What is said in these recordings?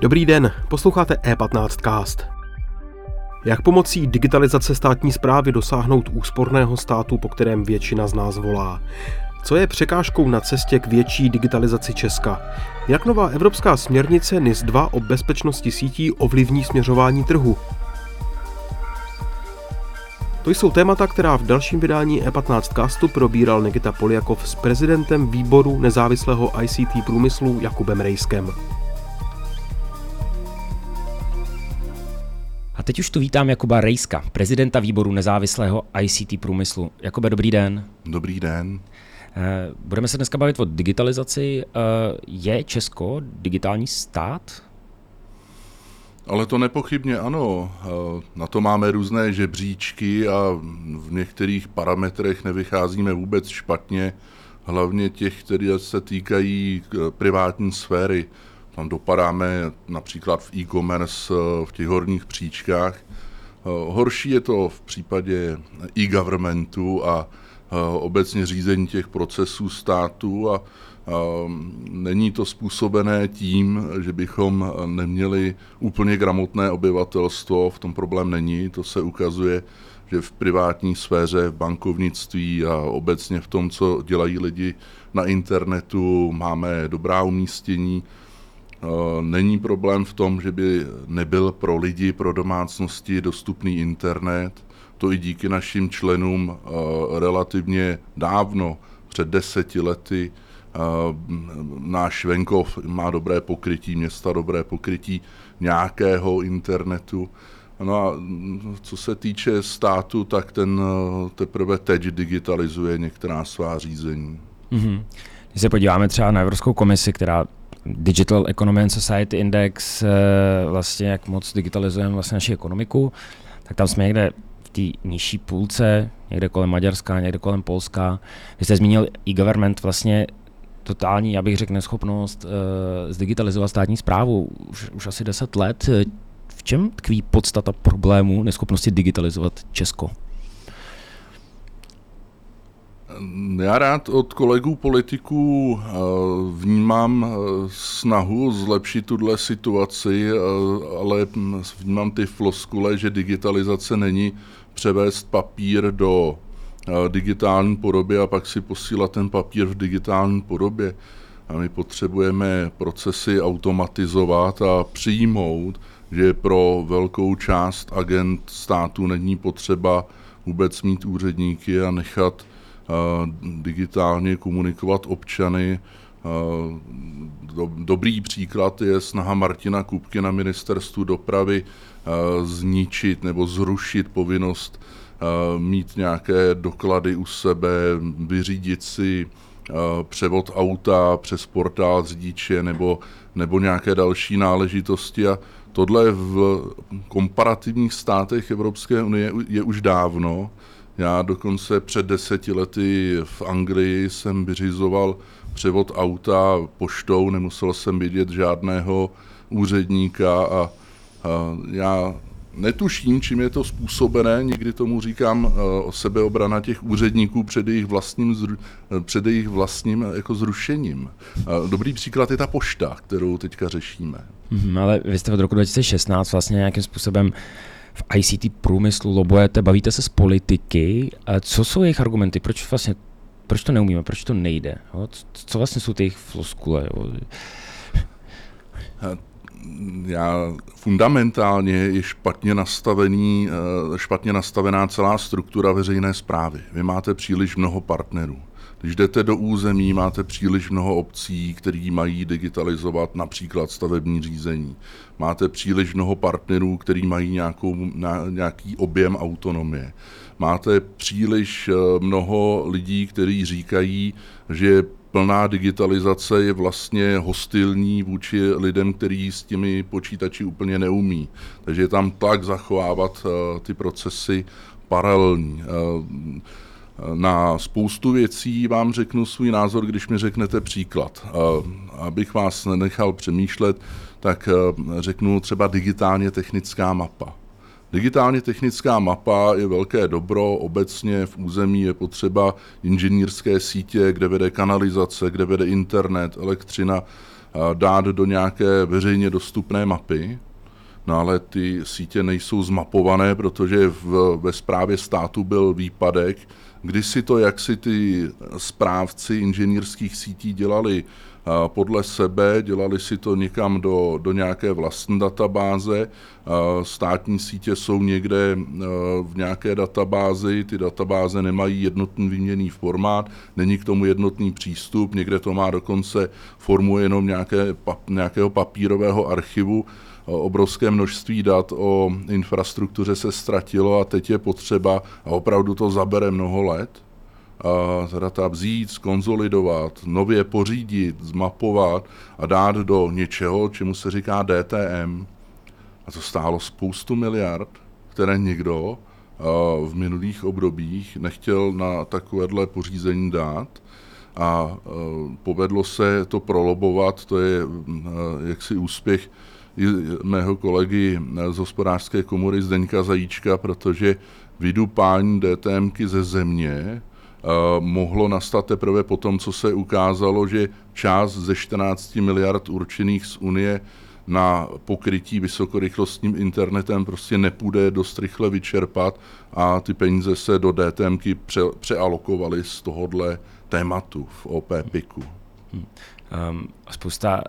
Dobrý den, posloucháte E15 Cast. Jak pomocí digitalizace státní zprávy dosáhnout úsporného státu, po kterém většina z nás volá? Co je překážkou na cestě k větší digitalizaci Česka? Jak nová evropská směrnice NIS 2 o bezpečnosti sítí ovlivní směřování trhu? To jsou témata, která v dalším vydání E15 castu probíral Nikita Poliakov s prezidentem výboru nezávislého ICT průmyslu Jakubem Rejskem. A teď už tu vítám Jakuba Rejska, prezidenta výboru nezávislého ICT průmyslu. Jakube, dobrý den. Dobrý den. Eh, budeme se dneska bavit o digitalizaci. Eh, je Česko digitální stát? Ale to nepochybně ano. Na to máme různé žebříčky a v některých parametrech nevycházíme vůbec špatně, hlavně těch, které se týkají privátní sféry. Tam dopadáme například v e-commerce v těch horních příčkách. Horší je to v případě e-governmentu a obecně řízení těch procesů státu a není to způsobené tím, že bychom neměli úplně gramotné obyvatelstvo, v tom problém není, to se ukazuje, že v privátní sféře, v bankovnictví a obecně v tom, co dělají lidi na internetu, máme dobrá umístění. Není problém v tom, že by nebyl pro lidi, pro domácnosti dostupný internet to i díky našim členům eh, relativně dávno, před deseti lety, eh, náš venkov má dobré pokrytí, města dobré pokrytí nějakého internetu. No a co se týče státu, tak ten eh, teprve teď digitalizuje některá svá řízení. Mm-hmm. Když se podíváme třeba na Evropskou komisi, která Digital Economy and Society Index, vlastně jak moc digitalizujeme vlastně naši ekonomiku, tak tam jsme někde té nižší půlce, někde kolem Maďarska, někde kolem Polska. Vy jste zmínil e-government, vlastně totální, já bych řekl, neschopnost uh, zdigitalizovat státní zprávu už, už asi 10 let. V čem tkví podstata problému neschopnosti digitalizovat Česko? Já rád od kolegů politiků eh, vnímám eh, snahu zlepšit tuhle situaci, ale vnímám ty floskule, že digitalizace není převést papír do eh, digitální podoby a pak si posílat ten papír v digitální podobě. A my potřebujeme procesy automatizovat a přijmout, že pro velkou část agent státu není potřeba vůbec mít úředníky a nechat uh, digitálně komunikovat občany. Uh, dobrý příklad je snaha Martina Kupky na ministerstvu dopravy Eh, zničit nebo zrušit povinnost eh, mít nějaké doklady u sebe, vyřídit si eh, převod auta přes portál řidiče nebo, nebo nějaké další náležitosti. A tohle v komparativních státech Evropské unie je už dávno. Já dokonce před deseti lety v Anglii jsem vyřizoval převod auta poštou, nemusel jsem vidět žádného úředníka a já netuším, čím je to způsobené, někdy tomu říkám eh, o sebeobrana těch úředníků před jejich vlastním, eh, před jejich vlastním eh, jako zrušením. Dobrý příklad je ta pošta, kterou teďka řešíme. Hmm, ale vy jste od roku 2016 vlastně nějakým způsobem v ICT průmyslu lobujete, bavíte se s politiky. Co jsou jejich argumenty? Proč vlastně proč to neumíme, proč to nejde? Co vlastně jsou ty jejich floskule? Já fundamentálně je špatně, nastavený, eh, špatně nastavená celá struktura veřejné zprávy. Vy máte příliš mnoho partnerů. Když jdete do území, máte příliš mnoho obcí, které mají digitalizovat například stavební řízení. Máte příliš mnoho partnerů, který mají nějakou, nějaký objem autonomie. Máte příliš eh, mnoho lidí, kteří říkají, že plná digitalizace je vlastně hostilní vůči lidem, kteří s těmi počítači úplně neumí. Takže je tam tlak zachovávat uh, ty procesy paralelní. Uh, na spoustu věcí vám řeknu svůj názor, když mi řeknete příklad. Abych vás nenechal přemýšlet, tak řeknu třeba digitálně technická mapa. Digitálně technická mapa je velké dobro, obecně v území je potřeba inženýrské sítě, kde vede kanalizace, kde vede internet, elektřina, dát do nějaké veřejně dostupné mapy. No ale ty sítě nejsou zmapované, protože v, ve správě státu byl výpadek, kdy si to, jak si ty správci inženýrských sítí dělali podle sebe, dělali si to někam do, do nějaké vlastní databáze. Státní sítě jsou někde v nějaké databázi, ty databáze nemají jednotný výměný formát, není k tomu jednotný přístup, někde to má dokonce formu jenom nějaké, nějakého papírového archivu, obrovské množství dat o infrastruktuře se ztratilo a teď je potřeba, a opravdu to zabere mnoho let, a data vzít, skonzolidovat, nově pořídit, zmapovat a dát do něčeho, čemu se říká DTM. A to stálo spoustu miliard, které někdo v minulých obdobích nechtěl na takovéhle pořízení dát a povedlo se to prolobovat, to je jaksi úspěch mého kolegy z hospodářské komory Zdeňka Zajíčka, protože vydupání DTMky ze země mohlo nastat teprve po tom, co se ukázalo, že část ze 14 miliard určených z Unie na pokrytí vysokorychlostním internetem prostě nepůjde dost rychle vyčerpat a ty peníze se do DTMky pře- přealokovaly z tohohle tématu v OP PIKu. Hmm. Um, spousta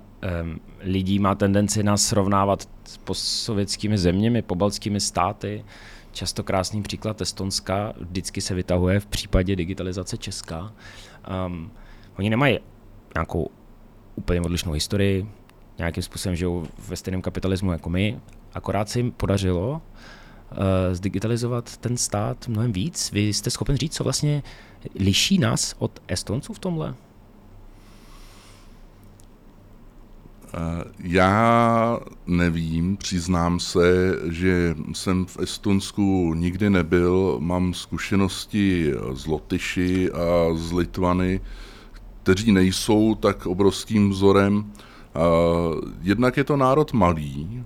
um, lidí má tendenci nás srovnávat s postsovětskými zeměmi, pobaltskými státy. Často krásný příklad Estonska vždycky se vytahuje v případě digitalizace Česka. Um, oni nemají nějakou úplně odlišnou historii, nějakým způsobem žijou ve stejném kapitalismu jako my, akorát se jim podařilo uh, zdigitalizovat ten stát mnohem víc. Vy jste schopen říct, co vlastně liší nás od Estonců v tomhle? Já nevím, přiznám se, že jsem v Estonsku nikdy nebyl. Mám zkušenosti z Lotyši a z Litvany, kteří nejsou tak obrovským vzorem. Jednak je to národ malý,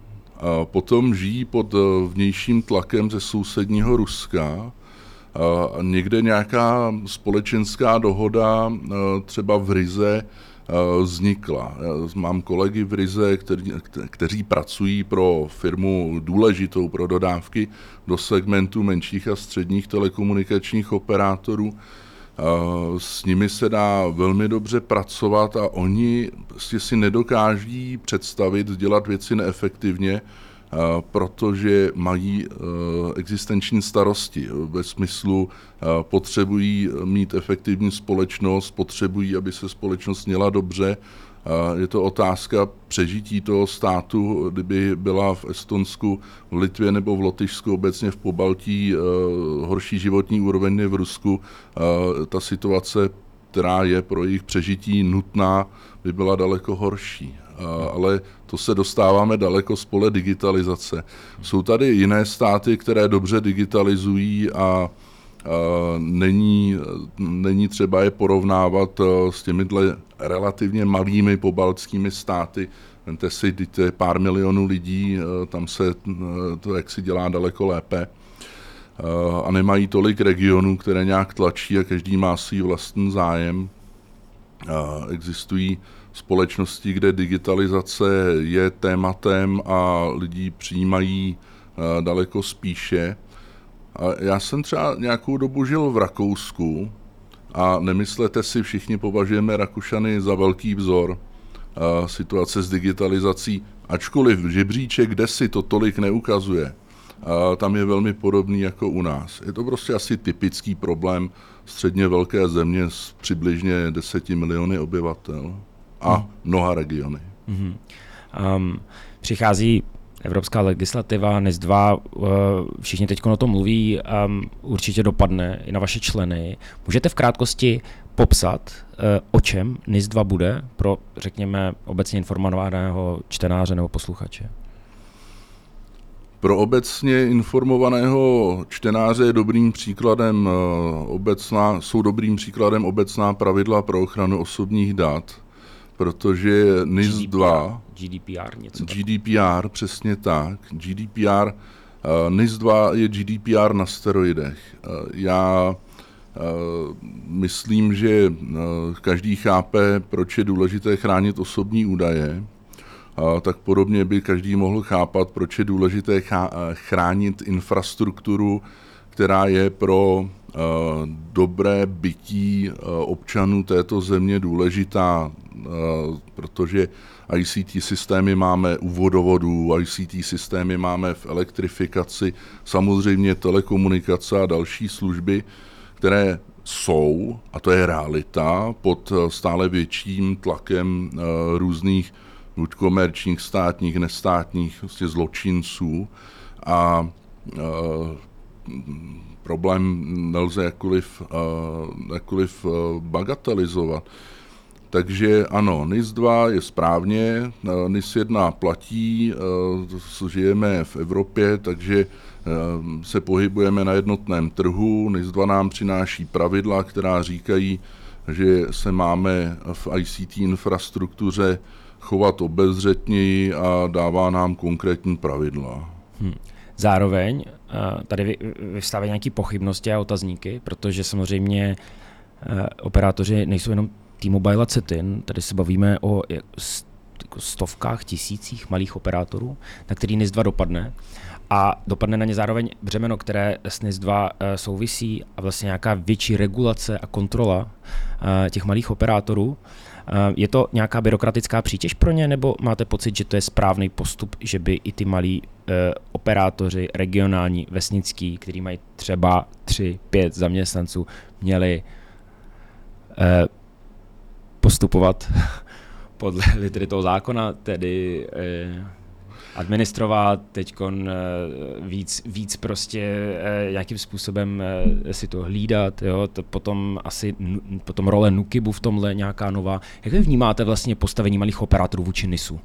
potom žijí pod vnějším tlakem ze sousedního Ruska. A někde nějaká společenská dohoda, třeba v Rize, Eh, vznikla. Mám kolegy v Rize, kteří, kteří pracují pro firmu důležitou pro dodávky do segmentu menších a středních telekomunikačních operátorů. Eh, s nimi se dá velmi dobře pracovat a oni prostě si nedokáží představit dělat věci neefektivně, protože mají e, existenční starosti ve smyslu potřebují mít efektivní společnost, potřebují, aby se společnost měla dobře. Je to otázka přežití toho státu, kdyby byla v Estonsku, v Litvě nebo v Lotyšsku, obecně v Pobaltí horší životní úroveň v Rusku. Ta situace, která je pro jejich přežití nutná, by byla daleko horší ale to se dostáváme daleko z pole digitalizace. Jsou tady jiné státy, které dobře digitalizují a není, není třeba je porovnávat s těmihle relativně malými pobaltskými státy. Vemte si, to je pár milionů lidí, tam se to jaksi dělá daleko lépe a nemají tolik regionů, které nějak tlačí a každý má svůj vlastní zájem. Existují společnosti, kde digitalizace je tématem a lidi přijímají eh, daleko spíše. Já jsem třeba nějakou dobu žil v Rakousku a nemyslete si, všichni považujeme Rakušany za velký vzor eh, situace s digitalizací, ačkoliv žebříček kde si to tolik neukazuje, tam je velmi podobný jako u nás. Je to prostě asi typický problém středně velké země s přibližně 10 miliony obyvatel a mnoha regiony. Mm-hmm. Um, přichází evropská legislativa, NIS 2, uh, všichni teď o tom mluví, um, určitě dopadne i na vaše členy. Můžete v krátkosti popsat, uh, o čem NIS 2 bude pro, řekněme, obecně informovaného čtenáře nebo posluchače? Pro obecně informovaného čtenáře je dobrým příkladem uh, obecná, jsou dobrým příkladem obecná pravidla pro ochranu osobních dat, protože NIS GDPR, 2, GDPR, něco GDPR, přesně tak, GDPR NIS 2 je GDPR na steroidech. Já myslím, že každý chápe, proč je důležité chránit osobní údaje, tak podobně by každý mohl chápat, proč je důležité chránit infrastrukturu, která je pro dobré bytí občanů této země důležitá, protože ICT systémy máme u vodovodů, ICT systémy máme v elektrifikaci, samozřejmě telekomunikace a další služby, které jsou, a to je realita, pod stále větším tlakem různých buď komerčních, státních, nestátních vlastně zločinců. A problém nelze jakkoliv, jakkoliv bagatelizovat. Takže ano, NIS 2 je správně, NIS 1 platí, žijeme v Evropě, takže se pohybujeme na jednotném trhu. NIS 2 nám přináší pravidla, která říkají, že se máme v ICT infrastruktuře chovat obezřetněji a dává nám konkrétní pravidla. Hmm. Zároveň tady vyvstávají nějaké pochybnosti a otazníky, protože samozřejmě operátoři nejsou jenom T-Mobile a Cetin, tady se bavíme o jako stovkách, tisících malých operátorů, na který NIS 2 dopadne. A dopadne na ně zároveň břemeno, které s NIS 2 eh, souvisí a vlastně nějaká větší regulace a kontrola eh, těch malých operátorů. Eh, je to nějaká byrokratická přítěž pro ně, nebo máte pocit, že to je správný postup, že by i ty malí operátoři regionální, vesnický, kteří mají třeba 3-5 zaměstnanců, měli postupovat podle litery toho zákona, tedy eh, administrovat, teď eh, víc, víc prostě eh, nějakým způsobem eh, si to hlídat, jo, to potom asi potom role Nukibu v tomhle nějaká nová. Jak vy vnímáte vlastně postavení malých operátorů vůči NISu?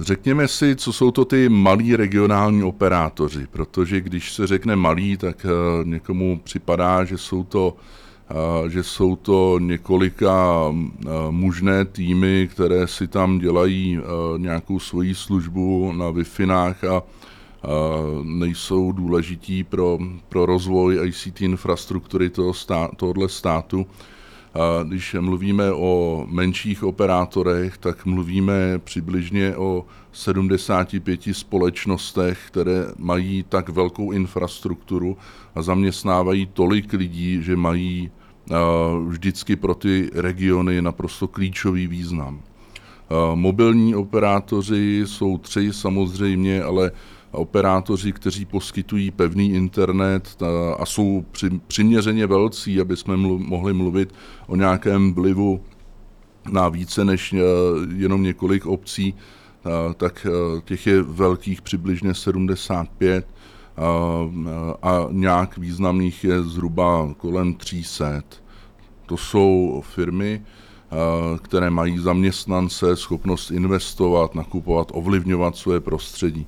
Řekněme si, co jsou to ty malí regionální operátoři, protože když se řekne malý, tak někomu připadá, že jsou to že jsou to několika mužné týmy, které si tam dělají nějakou svoji službu na wi a nejsou důležití pro, pro rozvoj ICT infrastruktury toho stá, tohoto státu. Když mluvíme o menších operátorech, tak mluvíme přibližně o 75 společnostech, které mají tak velkou infrastrukturu a zaměstnávají tolik lidí, že mají vždycky pro ty regiony naprosto klíčový význam. Mobilní operátoři jsou tři samozřejmě, ale operátoři, kteří poskytují pevný internet a jsou přiměřeně velcí, aby jsme mohli mluvit o nějakém vlivu na více než e, jenom několik obcí, tak e, těch je velkých přibližně 75 a nějak významných je zhruba kolem 300. To jsou firmy, které mají zaměstnance, schopnost investovat, nakupovat, ovlivňovat své prostředí.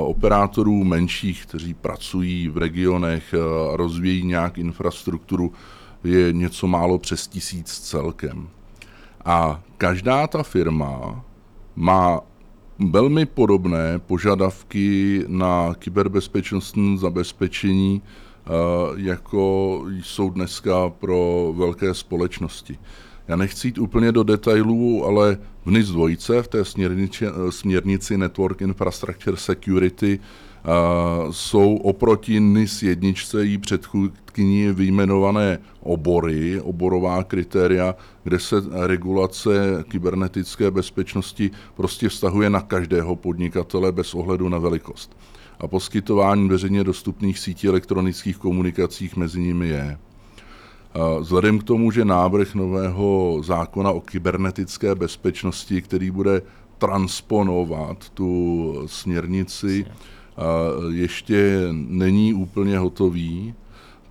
Operátorů menších, kteří pracují v regionech a rozvíjí nějak infrastrukturu, je něco málo přes tisíc celkem. A každá ta firma má velmi podobné požadavky na kyberbezpečnostní zabezpečení, eh, jako jsou dneska pro velké společnosti. Já nechci jít úplně do detailů, ale v NIS 2, v té směrnici, směrnici Network Infrastructure Security, jsou oproti NIS jedničce jí předchůdkyní vyjmenované obory, oborová kritéria, kde se regulace kybernetické bezpečnosti prostě vztahuje na každého podnikatele bez ohledu na velikost. A poskytování veřejně dostupných sítí elektronických komunikacích mezi nimi je. Vzhledem k tomu, že návrh nového zákona o kybernetické bezpečnosti, který bude transponovat tu směrnici, ještě není úplně hotový,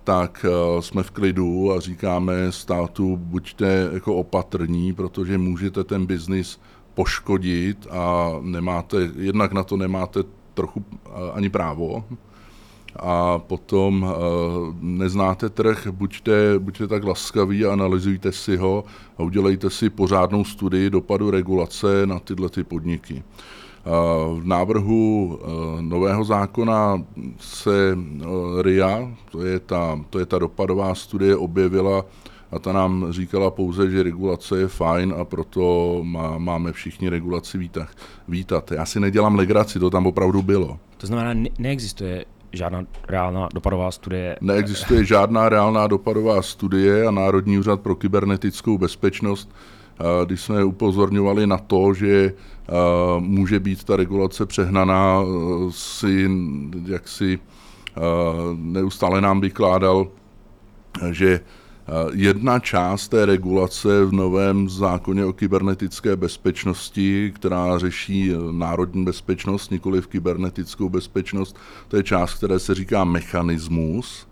tak jsme v klidu a říkáme státu, buďte jako opatrní, protože můžete ten biznis poškodit a nemáte, jednak na to nemáte trochu ani právo, a potom neznáte trh, buďte, buďte tak laskaví a analyzujte si ho a udělejte si pořádnou studii dopadu regulace na tyhle ty podniky. V návrhu nového zákona se RIA, to je ta, to je ta dopadová studie, objevila a ta nám říkala pouze, že regulace je fajn a proto má, máme všichni regulaci vítat, vítat. Já si nedělám legraci, to tam opravdu bylo. To znamená, ne- neexistuje žádná reálná dopadová studie? Neexistuje žádná reálná dopadová studie a Národní úřad pro kybernetickou bezpečnost, když jsme upozorňovali na to, že může být ta regulace přehnaná, si jaksi neustále nám vykládal, že Jedna část té regulace v novém zákoně o kybernetické bezpečnosti, která řeší národní bezpečnost, nikoli v kybernetickou bezpečnost, to je část, které se říká mechanismus,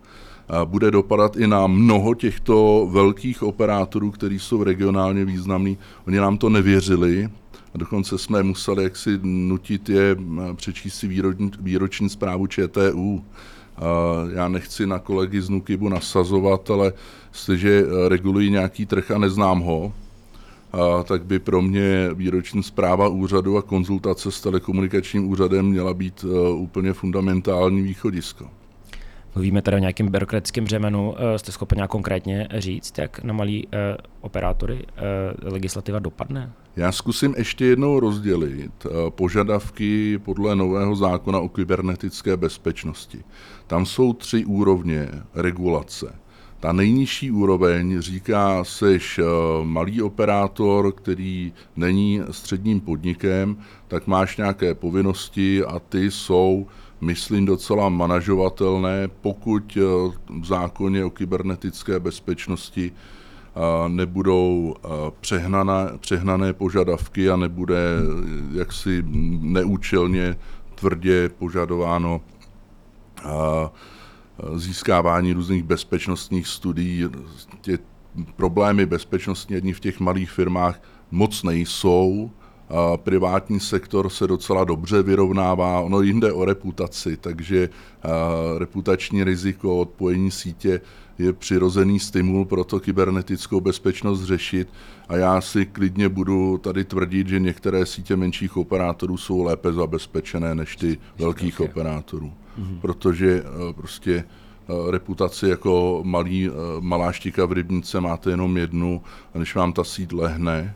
bude dopadat i na mnoho těchto velkých operátorů, kteří jsou regionálně významní. Oni nám to nevěřili, a dokonce jsme museli jaksi nutit je přečíst si výroční, výroční zprávu ČTU. Já nechci na kolegy z Nukibu nasazovat, ale jestliže regulují nějaký trh a neznám ho, tak by pro mě výroční zpráva úřadu a konzultace s telekomunikačním úřadem měla být e, úplně fundamentální východisko. Mluvíme tady o nějakém byrokratickém břemenu. E, jste schopen nějak konkrétně říct, jak na malý eh, operátory eh, legislativa dopadne? Já zkusím ještě jednou rozdělit eh, požadavky podle nového zákona o kybernetické bezpečnosti. Tam jsou tři úrovně regulace. Ta nejnižší úroveň říká, seš eh, malý operátor, který není středním podnikem, tak máš nějaké povinnosti a ty jsou, myslím, docela manažovatelné, pokud eh, v zákoně o kybernetické bezpečnosti eh, nebudou přehnané, přehnané požadavky a nebude jaksi neúčelně tvrdě požadováno získávání různých bezpečnostních studií. Tě problémy bezpečnostní v těch malých firmách moc nejsou. Privátní sektor se docela dobře vyrovnává, ono jinde o reputaci, takže reputační riziko odpojení sítě je přirozený stimul pro to kybernetickou bezpečnost řešit. A já si klidně budu tady tvrdit, že některé sítě menších operátorů jsou lépe zabezpečené než ty velkých operátorů. Mm-hmm. protože prostě reputaci jako malý, malá štika v rybnice máte jenom jednu a než vám ta síť lehne,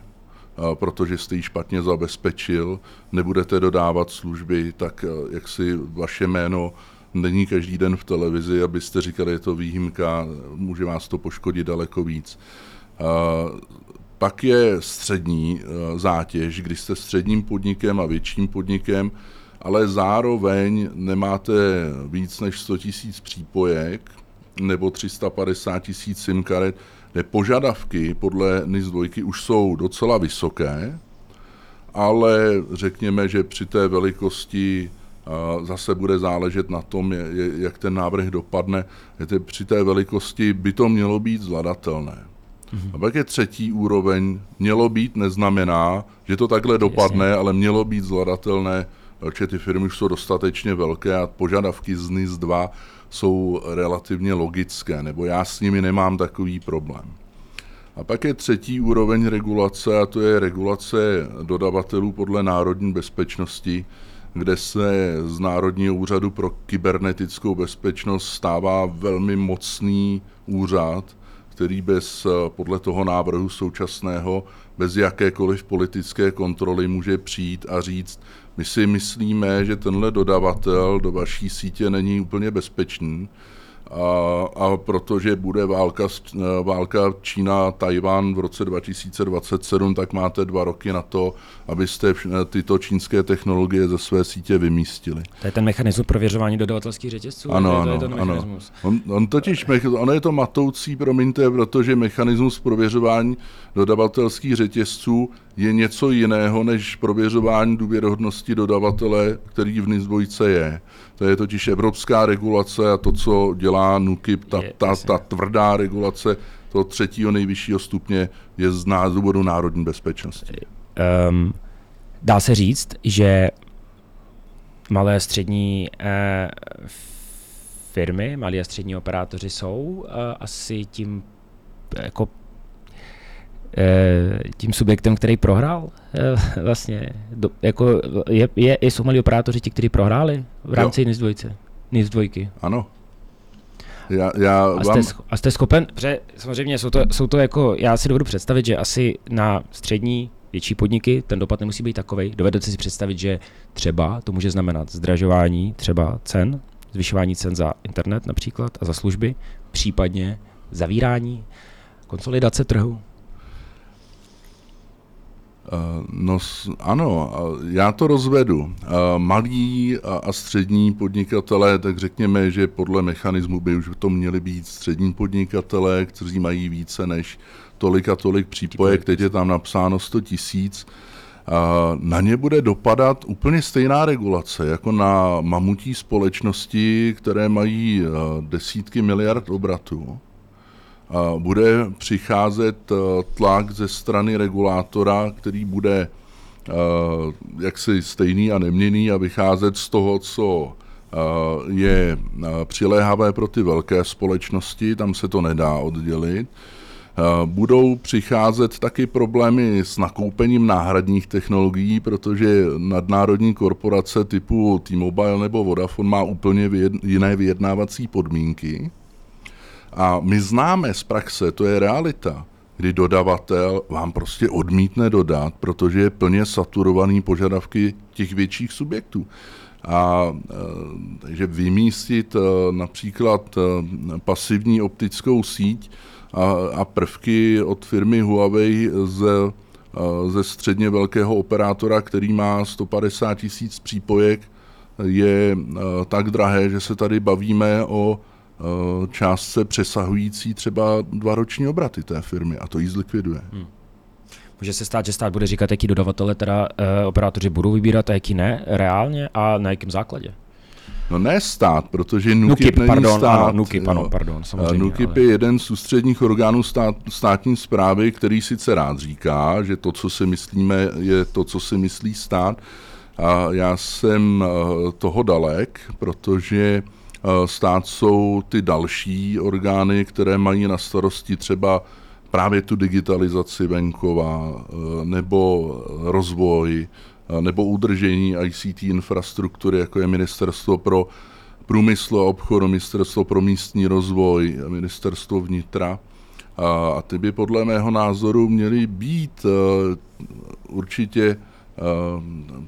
protože jste ji špatně zabezpečil, nebudete dodávat služby, tak jak si vaše jméno není každý den v televizi, abyste říkali, je to výjimka, může vás to poškodit daleko víc. Pak je střední zátěž, když jste středním podnikem a větším podnikem, ale zároveň nemáte víc než 100 tisíc přípojek nebo 350 tisíc SIM karet, kde požadavky podle NIS 2 už jsou docela vysoké, ale řekněme, že při té velikosti zase bude záležet na tom, jak ten návrh dopadne. Při té velikosti by to mělo být zvladatelné. Mm-hmm. A pak je třetí úroveň, mělo být neznamená, že to takhle dopadne, Jasně. ale mělo být zvladatelné protože ty firmy už jsou dostatečně velké a požadavky z NIS 2 jsou relativně logické, nebo já s nimi nemám takový problém. A pak je třetí úroveň regulace, a to je regulace dodavatelů podle národní bezpečnosti, kde se z Národního úřadu pro kybernetickou bezpečnost stává velmi mocný úřad, který bez, podle toho návrhu současného, bez jakékoliv politické kontroly může přijít a říct, my si myslíme, že tenhle dodavatel do vaší sítě není úplně bezpečný, a, a protože bude válka, válka Čína-Tajvan v roce 2027, tak máte dva roky na to, abyste tyto čínské technologie ze své sítě vymístili. To je ten mechanismus prověřování dodavatelských řetězců? Ano, ano, to je ano. On, on totiž, ono je to matoucí, promiňte, protože mechanismus prověřování dodavatelských řetězců je něco jiného než prověřování důvěrohodnosti dodavatele, který v NIS je. To je totiž evropská regulace a to, co dělá NUKIP, ta, ta, ta tvrdá regulace toho třetího nejvyššího stupně je z důvodu národní bezpečnosti. Um, dá se říct, že malé střední eh, firmy, malé a střední operátoři jsou eh, asi tím jako tím subjektem, který prohrál vlastně, do, jako je, je i somalí operátoři ti, kteří prohráli v rámci NIS dvojky. Ano. Já, já a, jste, vám... a jste schopen, protože samozřejmě jsou to, jsou to jako, já si dovedu představit, že asi na střední větší podniky ten dopad nemusí být takový. Dovedete si představit, že třeba to může znamenat zdražování třeba cen, zvyšování cen za internet například a za služby, případně zavírání, konsolidace trhu. Uh, no ano, já to rozvedu. Uh, malí a střední podnikatelé, tak řekněme, že podle mechanismu by už to měli být střední podnikatelé, kteří mají více než tolik a tolik přípojek, teď je tam napsáno 100 tisíc. Na ně bude dopadat úplně stejná regulace jako na mamutí společnosti, které mají desítky miliard obratů bude přicházet eh, tlak ze strany regulátora, který bude eh, jaksi stejný a neměný a vycházet z toho, co eh, je přiléhavé pro ty velké společnosti, tam se to nedá oddělit. Budou přicházet taky problémy s nakoupením náhradních technologií, protože nadnárodní korporace typu T-Mobile nebo Vodafone má úplně jiné vyjednávací podmínky. A my známe z praxe, to je realita, kdy dodavatel vám prostě odmítne dodat, protože je plně saturovaný požadavky těch větších subjektů. A e, takže vymístit e, například e, pasivní optickou síť a, a prvky od firmy Huawei ze, ze středně velkého operátora, který má 150 tisíc přípojek, je tak drahé, že se tady bavíme o částce přesahující třeba dva roční obraty té firmy a to jí zlikviduje. Hmm. Může se stát, že stát bude říkat, jaký dodavatele teda e, operátoři budou vybírat a jaký ne reálně a na jakém základě? No ne stát, protože NUKIP, NUKIP není pardon, stát. Ano, NUKIP, ano, pardon, samozřejmě. NUKIP ale... je jeden z ústředních orgánů stát, státní zprávy, který sice rád říká, že to, co si myslíme, je to, co si myslí stát. A já jsem eh, toho dalek, protože Eh, stát jsou ty další orgány, které mají na starosti třeba právě tu digitalizaci venkova eh, nebo rozvoj eh, nebo udržení ICT infrastruktury, jako je Ministerstvo pro průmysl a obchod, Ministerstvo pro místní rozvoj, Ministerstvo vnitra. A ty by podle mého názoru měly být určitě Eh,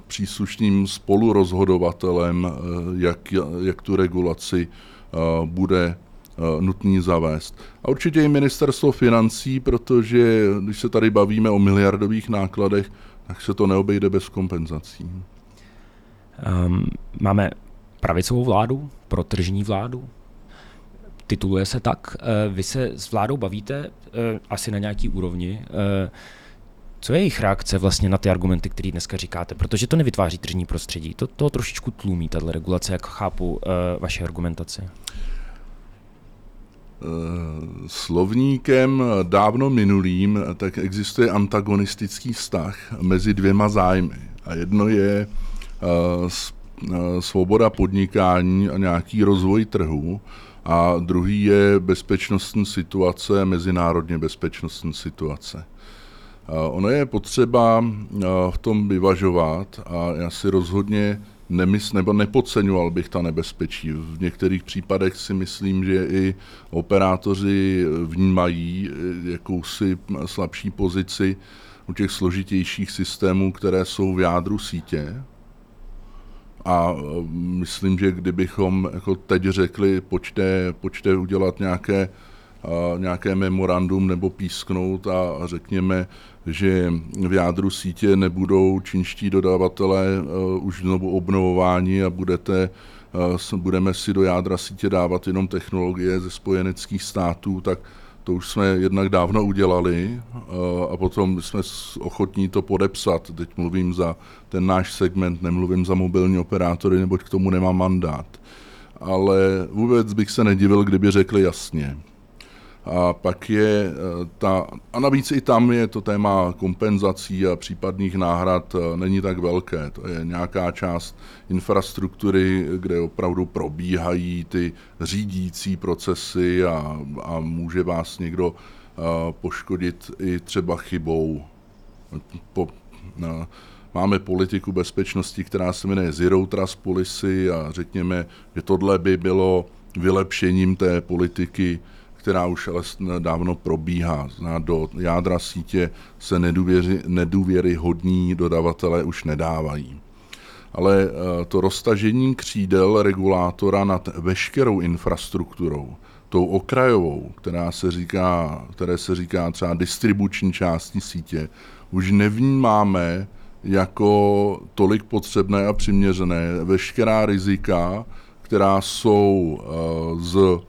příslušným spolurozhodovatelem, eh, jak, jak tu regulaci eh, bude nutný zavést. A určitě i ministerstvo financí, protože když se tady bavíme o miliardových nákladech, tak se to neobejde bez kompenzací. Um, máme pravicovou vládu, protržní vládu. Tituluje se tak. Vy se s vládou bavíte asi na nějaký úrovni. Co je jejich reakce vlastně na ty argumenty, které dneska říkáte? Protože to nevytváří tržní prostředí. To, to trošičku tlumí, tato regulace, jak chápu uh, vaše argumentaci. Eh, slovníkem dávno minulým tak existuje antagonistický vztah mezi dvěma zájmy. A jedno je uh, svoboda podnikání a nějaký rozvoj trhu, a druhý je bezpečnostní situace, mezinárodně bezpečnostní situace. Ono je potřeba v tom vyvažovat a já si rozhodně nemysl, nebo nepodceňoval bych ta nebezpečí. V některých případech si myslím, že i operátoři vnímají e, jakousi slabší pozici u těch složitějších systémů, které jsou v jádru sítě. A myslím, že kdybychom jako teď řekli, pojďte, pojďte udělat nějaké nějaké memorandum nebo písknout a řekněme, že v jádru sítě nebudou čínští dodavatelé uh, už znovu obnovování a budete, uh, budeme si do jádra sítě dávat jenom technologie ze spojeneckých států, tak to už jsme jednak dávno udělali uh, a potom jsme ochotní to podepsat. Teď mluvím za ten náš segment, nemluvím za mobilní operátory, neboť k tomu nemám mandát. Ale vůbec bych se nedivil, kdyby řekli jasně A pak je ta, a navíc i tam je to téma kompenzací a případných náhrad není tak velké. To je nějaká část infrastruktury, kde opravdu probíhají ty řídící procesy a, a může vás někdo poškodit i třeba chybou. Po, máme politiku bezpečnosti, která se jmenuje Zero Trust Policy a řekněme, že tohle by bylo vylepšením té politiky, která už ale dávno probíhá. Zná, do jádra sítě se nedůvěři, nedůvěryhodní dodavatelé už nedávají. Ale eh, to roztažení křídel regulátora nad veškerou infrastrukturou, tou okrajovou, která se říká, které se říká třeba distribuční části sítě, už nevnímáme jako tolik potřebné a přiměřené. Veškerá rizika, která jsou uh, z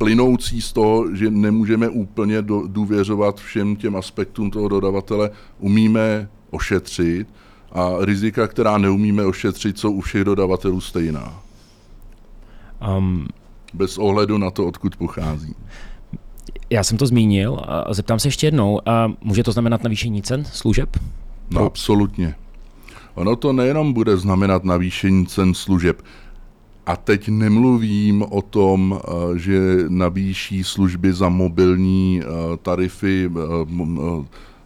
plynoucí z toho, že nemůžeme úplně do, důvěřovat všem těm aspektům toho dodavatele, umíme ošetřit a rizika, která neumíme ošetřit, jsou u všech dodavatelů stejná. Um, Bez ohledu na to, odkud pochází. Já jsem to zmínil a zeptám se ještě jednou. A může to znamenat navýšení cen služeb? No, absolutně. Ono to nejenom bude znamenat navýšení cen služeb. A teď nemluvím o tom, eh, že navýší služby za mobilní eh, tarify,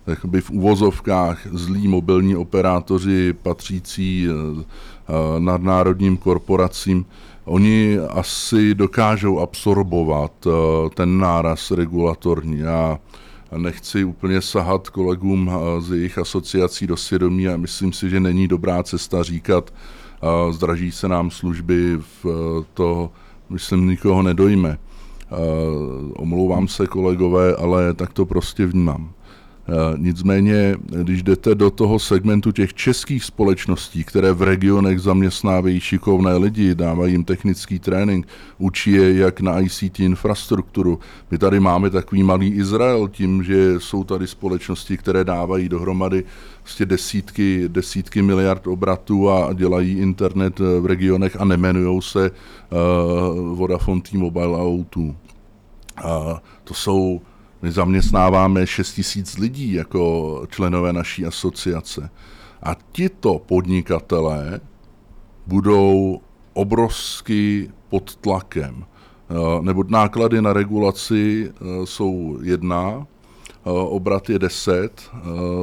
jakoby v uvozovkách zlí mobilní operátoři patřící nadnárodním korporacím oni asi dokážou absorbovat eh, ten náraz regulatorní. Já nechci úplně sahat kolegům eh, z jejich asociací do svědomí a myslím si, že není dobrá cesta říkat, eh, zdraží se nám služby, v to myslím nikoho nedojme. Omlouvám se kolegové, ale tak to prostě vnímám. Eh, nicméně, když jdete do toho segmentu těch českých společností, které v regionech zaměstnávají šikovné lidi, dávají jim technický trénink, učí je jak na ICT infrastrukturu. My tady máme takový malý Izrael tím, že jsou tady společnosti, které dávají dohromady vlastně desítky, desítky miliard obratů a dělají internet v regionech a nemenují se uh, Vodafone, T-Mobile a O2. Uh, to jsou my zaměstnáváme 6 tisíc lidí jako členové naší asociace. A tito podnikatelé budou obrovsky pod tlakem. Eh, nebo náklady na regulaci eh, jsou jedna, eh, obrat je 10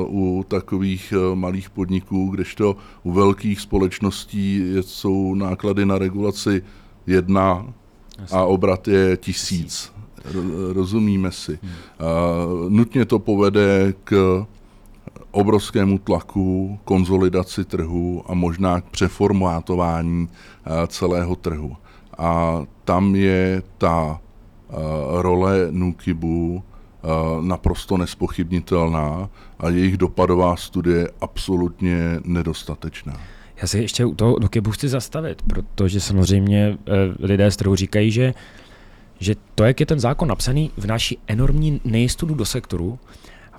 u takových malých podniků, kdežto u velkých společností jsou náklady na regulaci jedna a obrat je tisíc rozumíme si. Hmm. Nutně to povede k obrovskému tlaku, konzolidaci trhu a možná k přeformátování celého trhu. A tam je ta role Nukibu naprosto nespochybnitelná a jejich dopadová studie absolutně nedostatečná. Já se ještě u toho Nukibu chci zastavit, protože samozřejmě e, lidé z trhu říkají, že že to, jak je ten zákon napsaný, vnáší enormní nejistotu do sektoru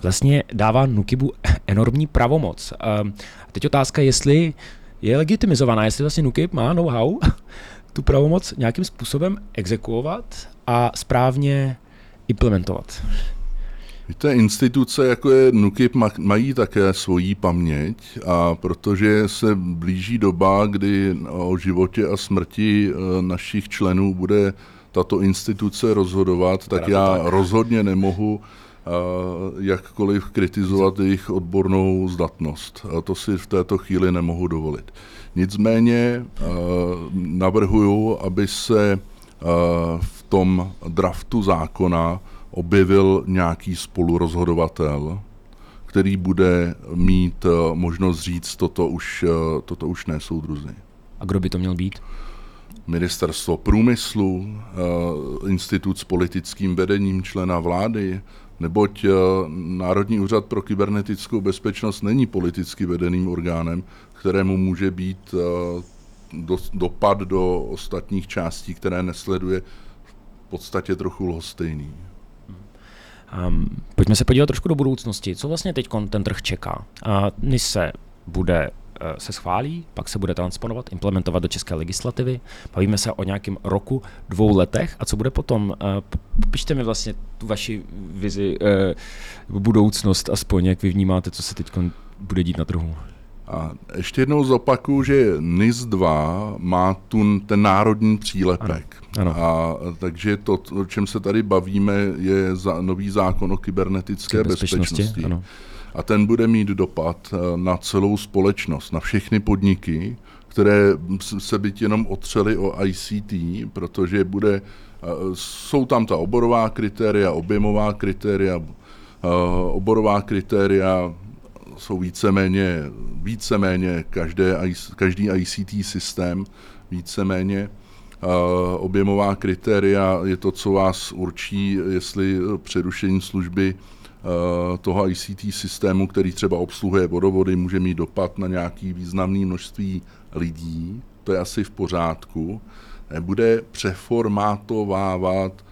vlastně dává Nukibu enormní pravomoc. A teď otázka, jestli je legitimizovaná, jestli vlastně Nukib má know-how tu pravomoc nějakým způsobem exekuovat a správně implementovat. Víte, instituce jako je NUKIP mají také svoji paměť a protože se blíží doba, kdy o životě a smrti e, našich členů bude tato instituce rozhodovat, tak já tak. rozhodně nemohu uh, jakkoliv kritizovat jejich odbornou zdatnost. A to si v této chvíli nemohu dovolit. Nicméně uh, navrhuju, aby se v tom draftu zákona objevil nějaký spolurozhodovatel, který bude mít možnost říct, toto už, toto už ne soudruzi. A kdo by to měl být? ministerstvo průmyslu, eh, institut s politickým vedením člena vlády, neboť eh, Národní úřad pro kybernetickou bezpečnost není politicky vedeným orgánem, kterému může být eh, do, dopad do ostatních částí, které nesleduje podstatě trochu lhostejný. Um, pojďme se podívat trošku do budoucnosti. Co vlastně teď ten trh čeká? Uh, NISE bude se schválí, pak se bude transponovat, implementovat do české legislativy. Bavíme se o nějakém roku, dvou letech. A co bude potom? Pište mi vlastně tu vaši vizi, budoucnost aspoň, jak vy vnímáte, co se teď bude dít na trhu. A ještě jednou zopakuju, že NIS 2 má tu, ten národní přílepek. Ano, ano. A, takže to, o čem se tady bavíme, je za, nový zákon o kybernetické bezpečnosti. bezpečnosti. Ano. A ten bude mít dopad eh, na celou společnost, na všechny podniky, které se byť jenom otřely o ICT, protože bude, eh, jsou tam ta oborová kritéria, objemová kritéria, eh, oborová kritéria jsou víceméně, víceméně každé, každý ICT systém, víceméně objemová kritéria je to, co vás určí, jestli přerušení služby toho ICT systému, který třeba obsluhuje vodovody, může mít dopad na nějaký významné množství lidí, to je asi v pořádku, bude přeformátovávat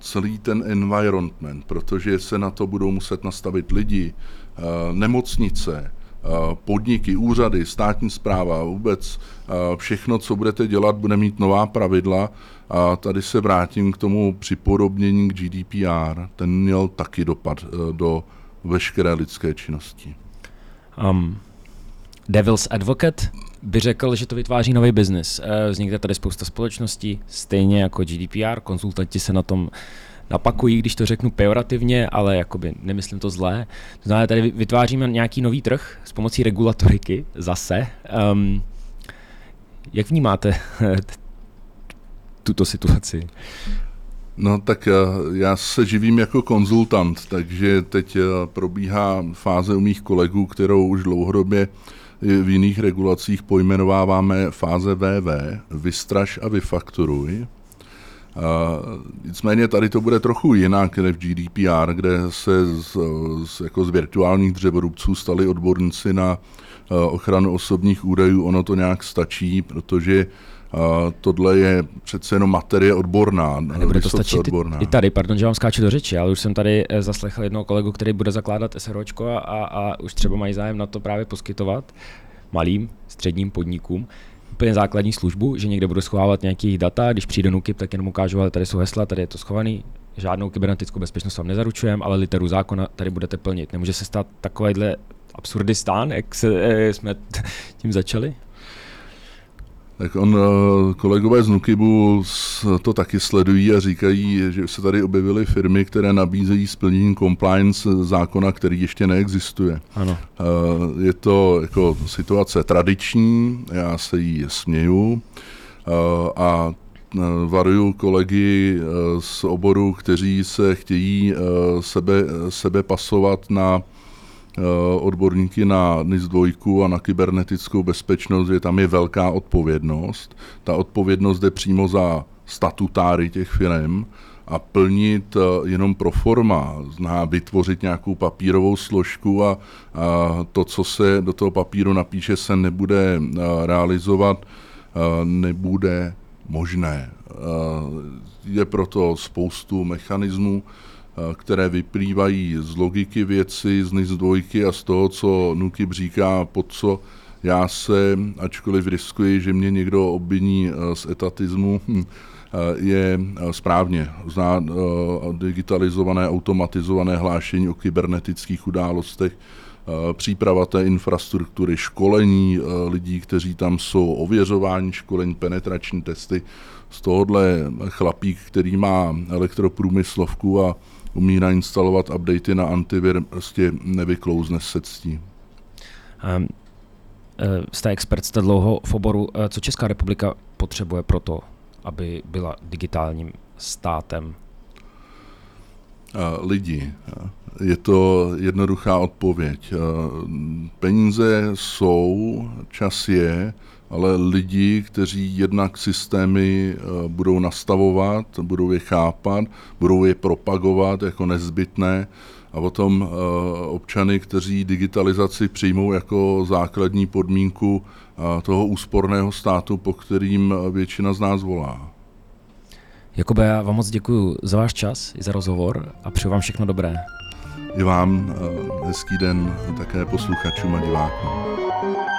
celý ten environment, protože se na to budou muset nastavit lidi, nemocnice, eh, podniky, úřady, státní zpráva, vůbec eh, všechno, co budete dělat, bude mít nová pravidla. A tady se vrátím k tomu připodobnění k GDPR. Ten měl taky dopad do veškeré lidské činnosti. Um, Devil's Advocate by řekl, že to vytváří nový biznis. Vznikne tady spousta společností, stejně jako GDPR, konzultanti se na tom napakují, když to řeknu pejorativně, ale jakoby nemyslím to zlé. To znamená, tady vytváříme nějaký nový trh s pomocí regulatoriky zase. Um, jak vnímáte tuto situaci? No tak já se živím jako konzultant, takže teď probíhá fáze u mých kolegů, kterou už dlouhodobě v jiných regulacích pojmenováváme fáze VV, vystraž a vyfakturuj. Uh, nicméně tady to bude trochu jinak než v GDPR, kde se z, z, jako z virtuálních dřevorubců stali odborníci na uh, ochranu osobních údajů. Ono to nějak stačí, protože uh, tohle je přece jenom materie odborná. Nebude to stačit odborná. I, tady, pardon, že vám skáču do řeči, ale už jsem tady eh, zaslechl jednoho kolegu, který bude zakládat SROčko a, a už třeba mají zájem na to právě poskytovat malým, středním podnikům úplně základní službu, že někde budu schovávat nějaký data, když přijde NUKIP, tak jenom ukážu, ale tady jsou hesla, tady je to schovaný, žádnou kybernetickou bezpečnost vám nezaručujeme, ale literu zákona tady budete plnit. Nemůže se stát takovýhle absurdistán, jak se, eh, jsme tím začali? Tak on, eh, kolegové z Nukibu to taky sledují a říkají, že se tady objevily firmy, které nabízejí splnění compliance zákona, který ještě neexistuje. Ano. Eh, je to jako situace tradiční, já se jí směju eh, a varuju kolegy z oboru, kteří se chtějí sebe, sebe pasovat na odborníky na NIS 2 a na kybernetickou bezpečnost, že tam je velká odpovědnost. Ta odpovědnost jde přímo za statutáry těch firm a plnit eh, jenom pro forma, zná vytvořit nějakou papírovou složku a, a to, co se do toho papíru napíše, se nebude eh, realizovat, nebude možné. Je proto spoustu mechanismů, Eh, které vyplývají z logiky věci, z NIS dvojky a z toho, co Nukib říká, pod co já se, ačkoliv riskuji, že mě někdo obviní eh, z etatismu, hm, eh, je správně. Zná digitalizované, automatizované hlášení o kybernetických událostech, příprava té infrastruktury, školení lidí, kteří tam jsou, ověřování školení, penetrační testy. Z tohohle chlapík, který má elektroprůmyslovku a umí nainstalovat updaty na antivir, prostě nevyklouzne se ctí. Um, jste expert, jste dlouho v oboru. Eh, co Česká republika potřebuje pro to, aby byla digitálním státem? Lidi. Je to jednoduchá odpověď. Peníze jsou, čas je, ale lidi, kteří jednak systémy eh, budou nastavovat, budou je chápat, budou je propagovat jako nezbytné a potom eh, občany, kteří digitalizaci přijmou jako základní podmínku eh, toho úsporného státu, po kterým většina z nás volá. Jakube, já vám moc děkuji za váš čas i za rozhovor a přeju vám všechno dobré. I vám hezký den také posluchačům a divákům.